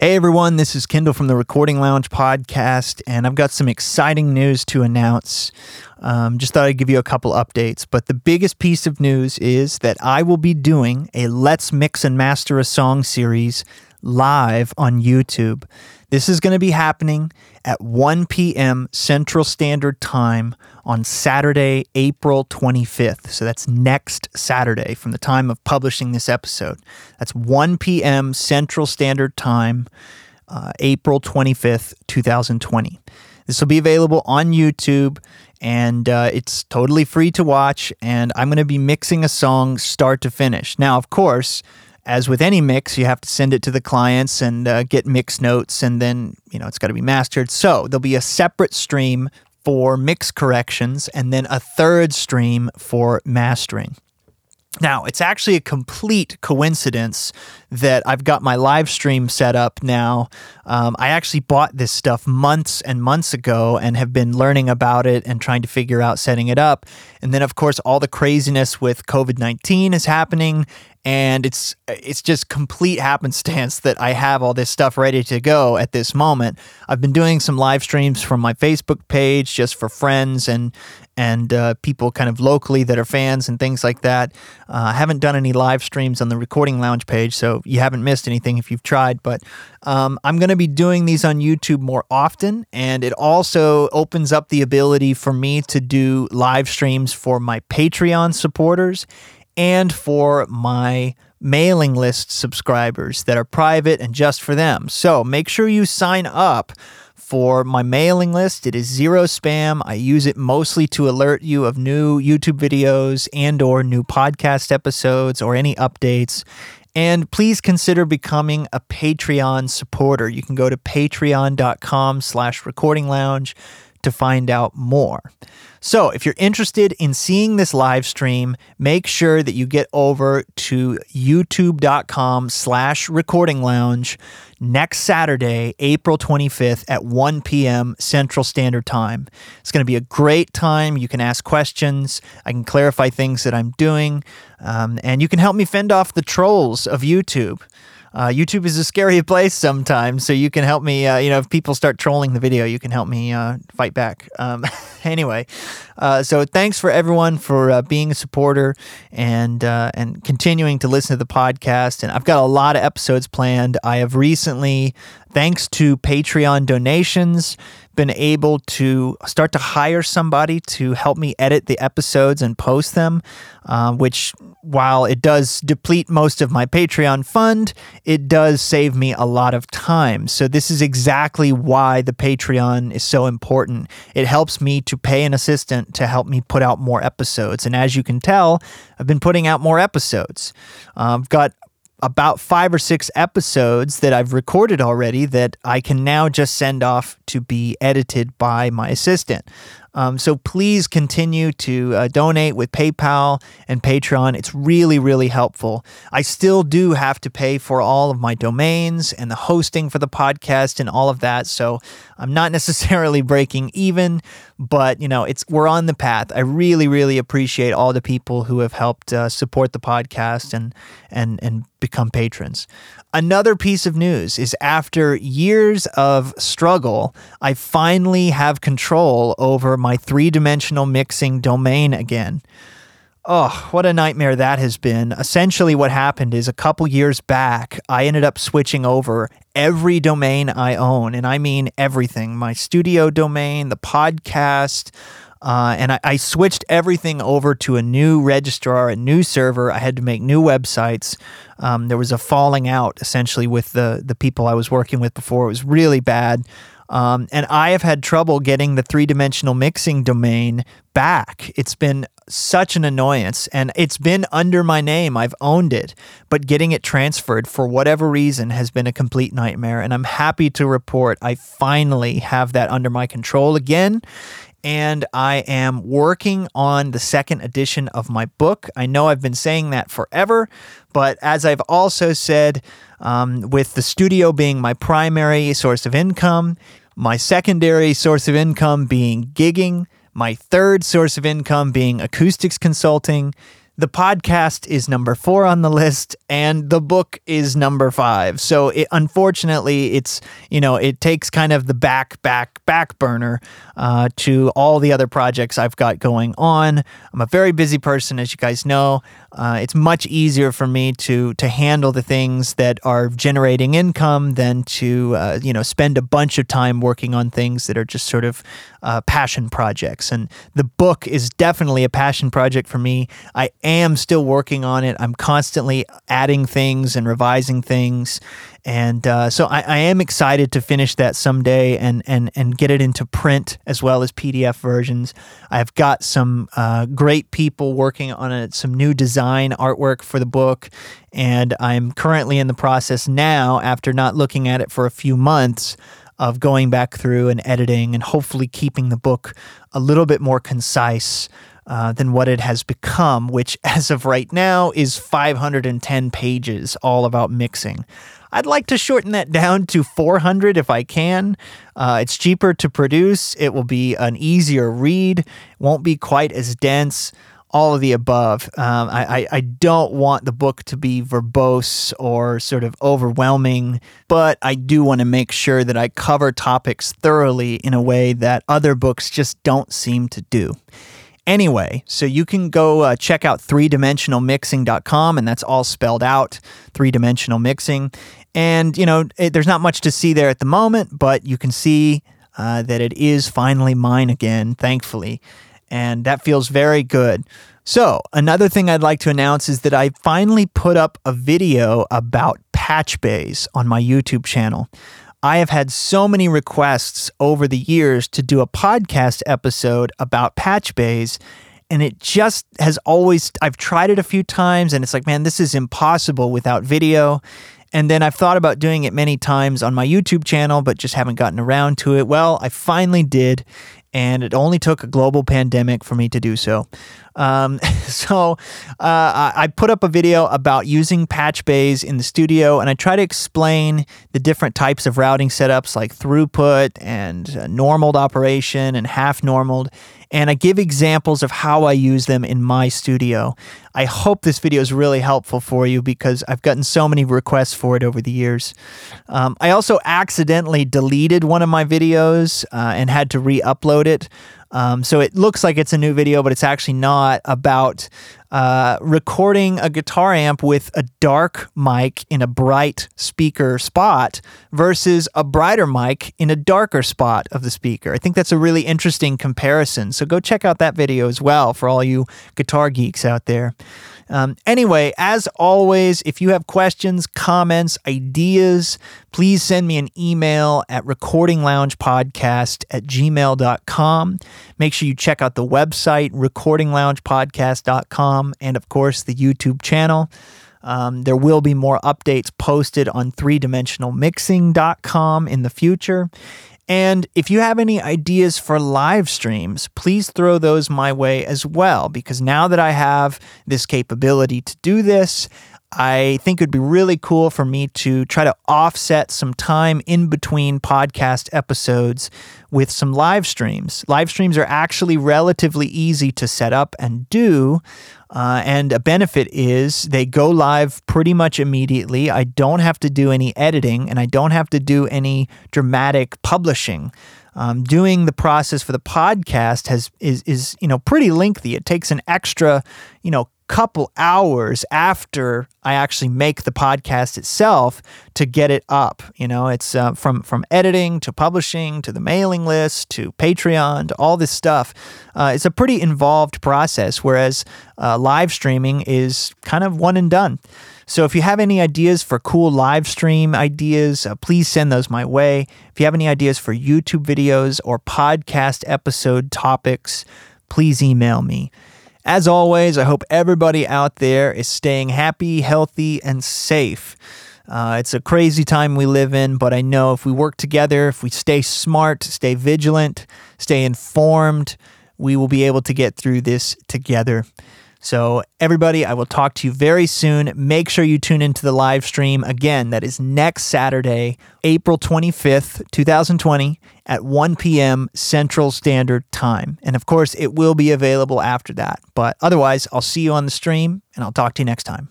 Hey everyone, this is Kendall from the Recording Lounge podcast, and I've got some exciting news to announce. Um, just thought I'd give you a couple updates, but the biggest piece of news is that I will be doing a Let's Mix and Master a Song series live on YouTube. This is going to be happening at 1 p.m. Central Standard Time on Saturday, April 25th. So that's next Saturday from the time of publishing this episode. That's 1 p.m. Central Standard Time, uh, April 25th, 2020. This will be available on YouTube and uh, it's totally free to watch. And I'm going to be mixing a song start to finish. Now, of course, as with any mix, you have to send it to the clients and uh, get mix notes, and then you know it's got to be mastered. So there'll be a separate stream for mix corrections, and then a third stream for mastering. Now, it's actually a complete coincidence that I've got my live stream set up now. Um, I actually bought this stuff months and months ago and have been learning about it and trying to figure out setting it up. And then, of course, all the craziness with COVID 19 is happening and it's it's just complete happenstance that I have all this stuff ready to go at this moment. I've been doing some live streams from my Facebook page just for friends and and uh, people kind of locally that are fans and things like that. Uh, I haven't done any live streams on the Recording Lounge page, so you haven't missed anything if you've tried. But um, I'm going to be doing these on YouTube more often, and it also opens up the ability for me to do live streams for my Patreon supporters and for my mailing list subscribers that are private and just for them. So make sure you sign up for my mailing list. It is zero spam. I use it mostly to alert you of new YouTube videos and or new podcast episodes or any updates. And please consider becoming a Patreon supporter. You can go to patreon.com slash recording lounge to find out more. So, if you're interested in seeing this live stream, make sure that you get over to youtube.com slash recording lounge next Saturday, April 25th at 1 p.m. Central Standard Time. It's going to be a great time. You can ask questions. I can clarify things that I'm doing. Um, and you can help me fend off the trolls of YouTube. Uh, YouTube is a scary place sometimes, so you can help me. Uh, you know, if people start trolling the video, you can help me uh, fight back. Um, anyway, uh, so thanks for everyone for uh, being a supporter and uh, and continuing to listen to the podcast. And I've got a lot of episodes planned. I have recently, thanks to Patreon donations, been able to start to hire somebody to help me edit the episodes and post them, uh, which, while it does deplete most of my Patreon fund, it does save me a lot of time. So, this is exactly why the Patreon is so important. It helps me to pay an assistant to help me put out more episodes. And as you can tell, I've been putting out more episodes. Uh, I've got about five or six episodes that I've recorded already that I can now just send off to be edited by my assistant. Um, so please continue to uh, donate with PayPal and Patreon. It's really, really helpful. I still do have to pay for all of my domains and the hosting for the podcast and all of that. So I'm not necessarily breaking even, but you know, it's we're on the path. I really, really appreciate all the people who have helped uh, support the podcast and and and become patrons. Another piece of news is after years of struggle, I finally have control over my three dimensional mixing domain again. Oh, what a nightmare that has been. Essentially, what happened is a couple years back, I ended up switching over every domain I own, and I mean everything my studio domain, the podcast, uh, and I, I, switched everything over to a new registrar, a new server. I had to make new websites. Um, there was a falling out essentially with the the people I was working with before. It was really bad. Um, and I have had trouble getting the three dimensional mixing domain back. It's been such an annoyance and it's been under my name. I've owned it, but getting it transferred for whatever reason has been a complete nightmare. And I'm happy to report I finally have that under my control again and I am working on the second edition of my book. I know I've been saying that forever, but as I've also said, um, with the studio being my primary source of income, my secondary source of income being gigging, my third source of income being acoustics consulting, the podcast is number four on the list and the book is number five. So it, unfortunately, it's, you know, it takes kind of the back, back, back burner uh, to all the other projects I've got going on. I'm a very busy person, as you guys know. Uh, it's much easier for me to to handle the things that are generating income than to uh, you know spend a bunch of time working on things that are just sort of uh, passion projects. And the book is definitely a passion project for me. I am still working on it. I'm constantly adding things and revising things. And uh, so I, I, am excited to finish that someday and, and, and get it into print as well as PDF versions. I've got some uh, great people working on it, some new design artwork for the book. And I'm currently in the process now, after not looking at it for a few months, of going back through and editing and hopefully keeping the book a little bit more concise uh, than what it has become, which as of right now is 510 pages, all about mixing. I'd like to shorten that down to 400 if I can. Uh, it's cheaper to produce, it will be an easier read, won't be quite as dense all of the above. Um, I, I, don't want the book to be verbose or sort of overwhelming, but I do want to make sure that I cover topics thoroughly in a way that other books just don't seem to do. Anyway, so you can go uh, check out 3dimensionalmixing.com, and that's all spelled out, three dimensional mixing. And, you know, it, there's not much to see there at the moment, but you can see uh, that it is finally mine again, thankfully. And that feels very good. So, another thing I'd like to announce is that I finally put up a video about patch bays on my YouTube channel. I have had so many requests over the years to do a podcast episode about patch bays, and it just has always, I've tried it a few times, and it's like, man, this is impossible without video. And then I've thought about doing it many times on my YouTube channel, but just haven't gotten around to it. Well, I finally did, and it only took a global pandemic for me to do so. Um, so uh, I put up a video about using patch bays in the studio, and I try to explain the different types of routing setups like throughput and uh, normaled operation and half normaled and I give examples of how I use them in my studio. I hope this video is really helpful for you because I've gotten so many requests for it over the years. Um, I also accidentally deleted one of my videos uh, and had to re upload it. Um, so it looks like it's a new video, but it's actually not about uh, recording a guitar amp with a dark mic in a bright speaker spot versus a brighter mic in a darker spot of the speaker. I think that's a really interesting comparison. So go check out that video as well for all you guitar geeks out there. Um, anyway, as always, if you have questions, comments, ideas, please send me an email at recordingloungepodcast at gmail.com. Make sure you check out the website, recordingloungepodcast.com, and of course, the YouTube channel. Um, there will be more updates posted on 3dimensionalmixing.com in the future. And if you have any ideas for live streams, please throw those my way as well, because now that I have this capability to do this, I think it would be really cool for me to try to offset some time in between podcast episodes with some live streams. Live streams are actually relatively easy to set up and do. Uh, and a benefit is they go live pretty much immediately. I don't have to do any editing and I don't have to do any dramatic publishing. Um, doing the process for the podcast has is is you know pretty lengthy. It takes an extra you know couple hours after I actually make the podcast itself to get it up. You know, it's uh, from from editing to publishing to the mailing list to Patreon to all this stuff. Uh, it's a pretty involved process, whereas uh, live streaming is kind of one and done. So if you have any ideas for cool live stream ideas, uh, please send those my way. If you have any ideas for YouTube videos or podcast episode topics, please email me. As always, I hope everybody out there is staying happy, healthy, and safe. Uh, it's a crazy time we live in, but I know if we work together, if we stay smart, stay vigilant, stay informed, we will be able to get through this together. So, everybody, I will talk to you very soon. Make sure you tune into the live stream. Again, that is next Saturday, April 25th, 2020, at 1 p.m. Central Standard Time. And of course, it will be available after that. But otherwise, I'll see you on the stream and I'll talk to you next time.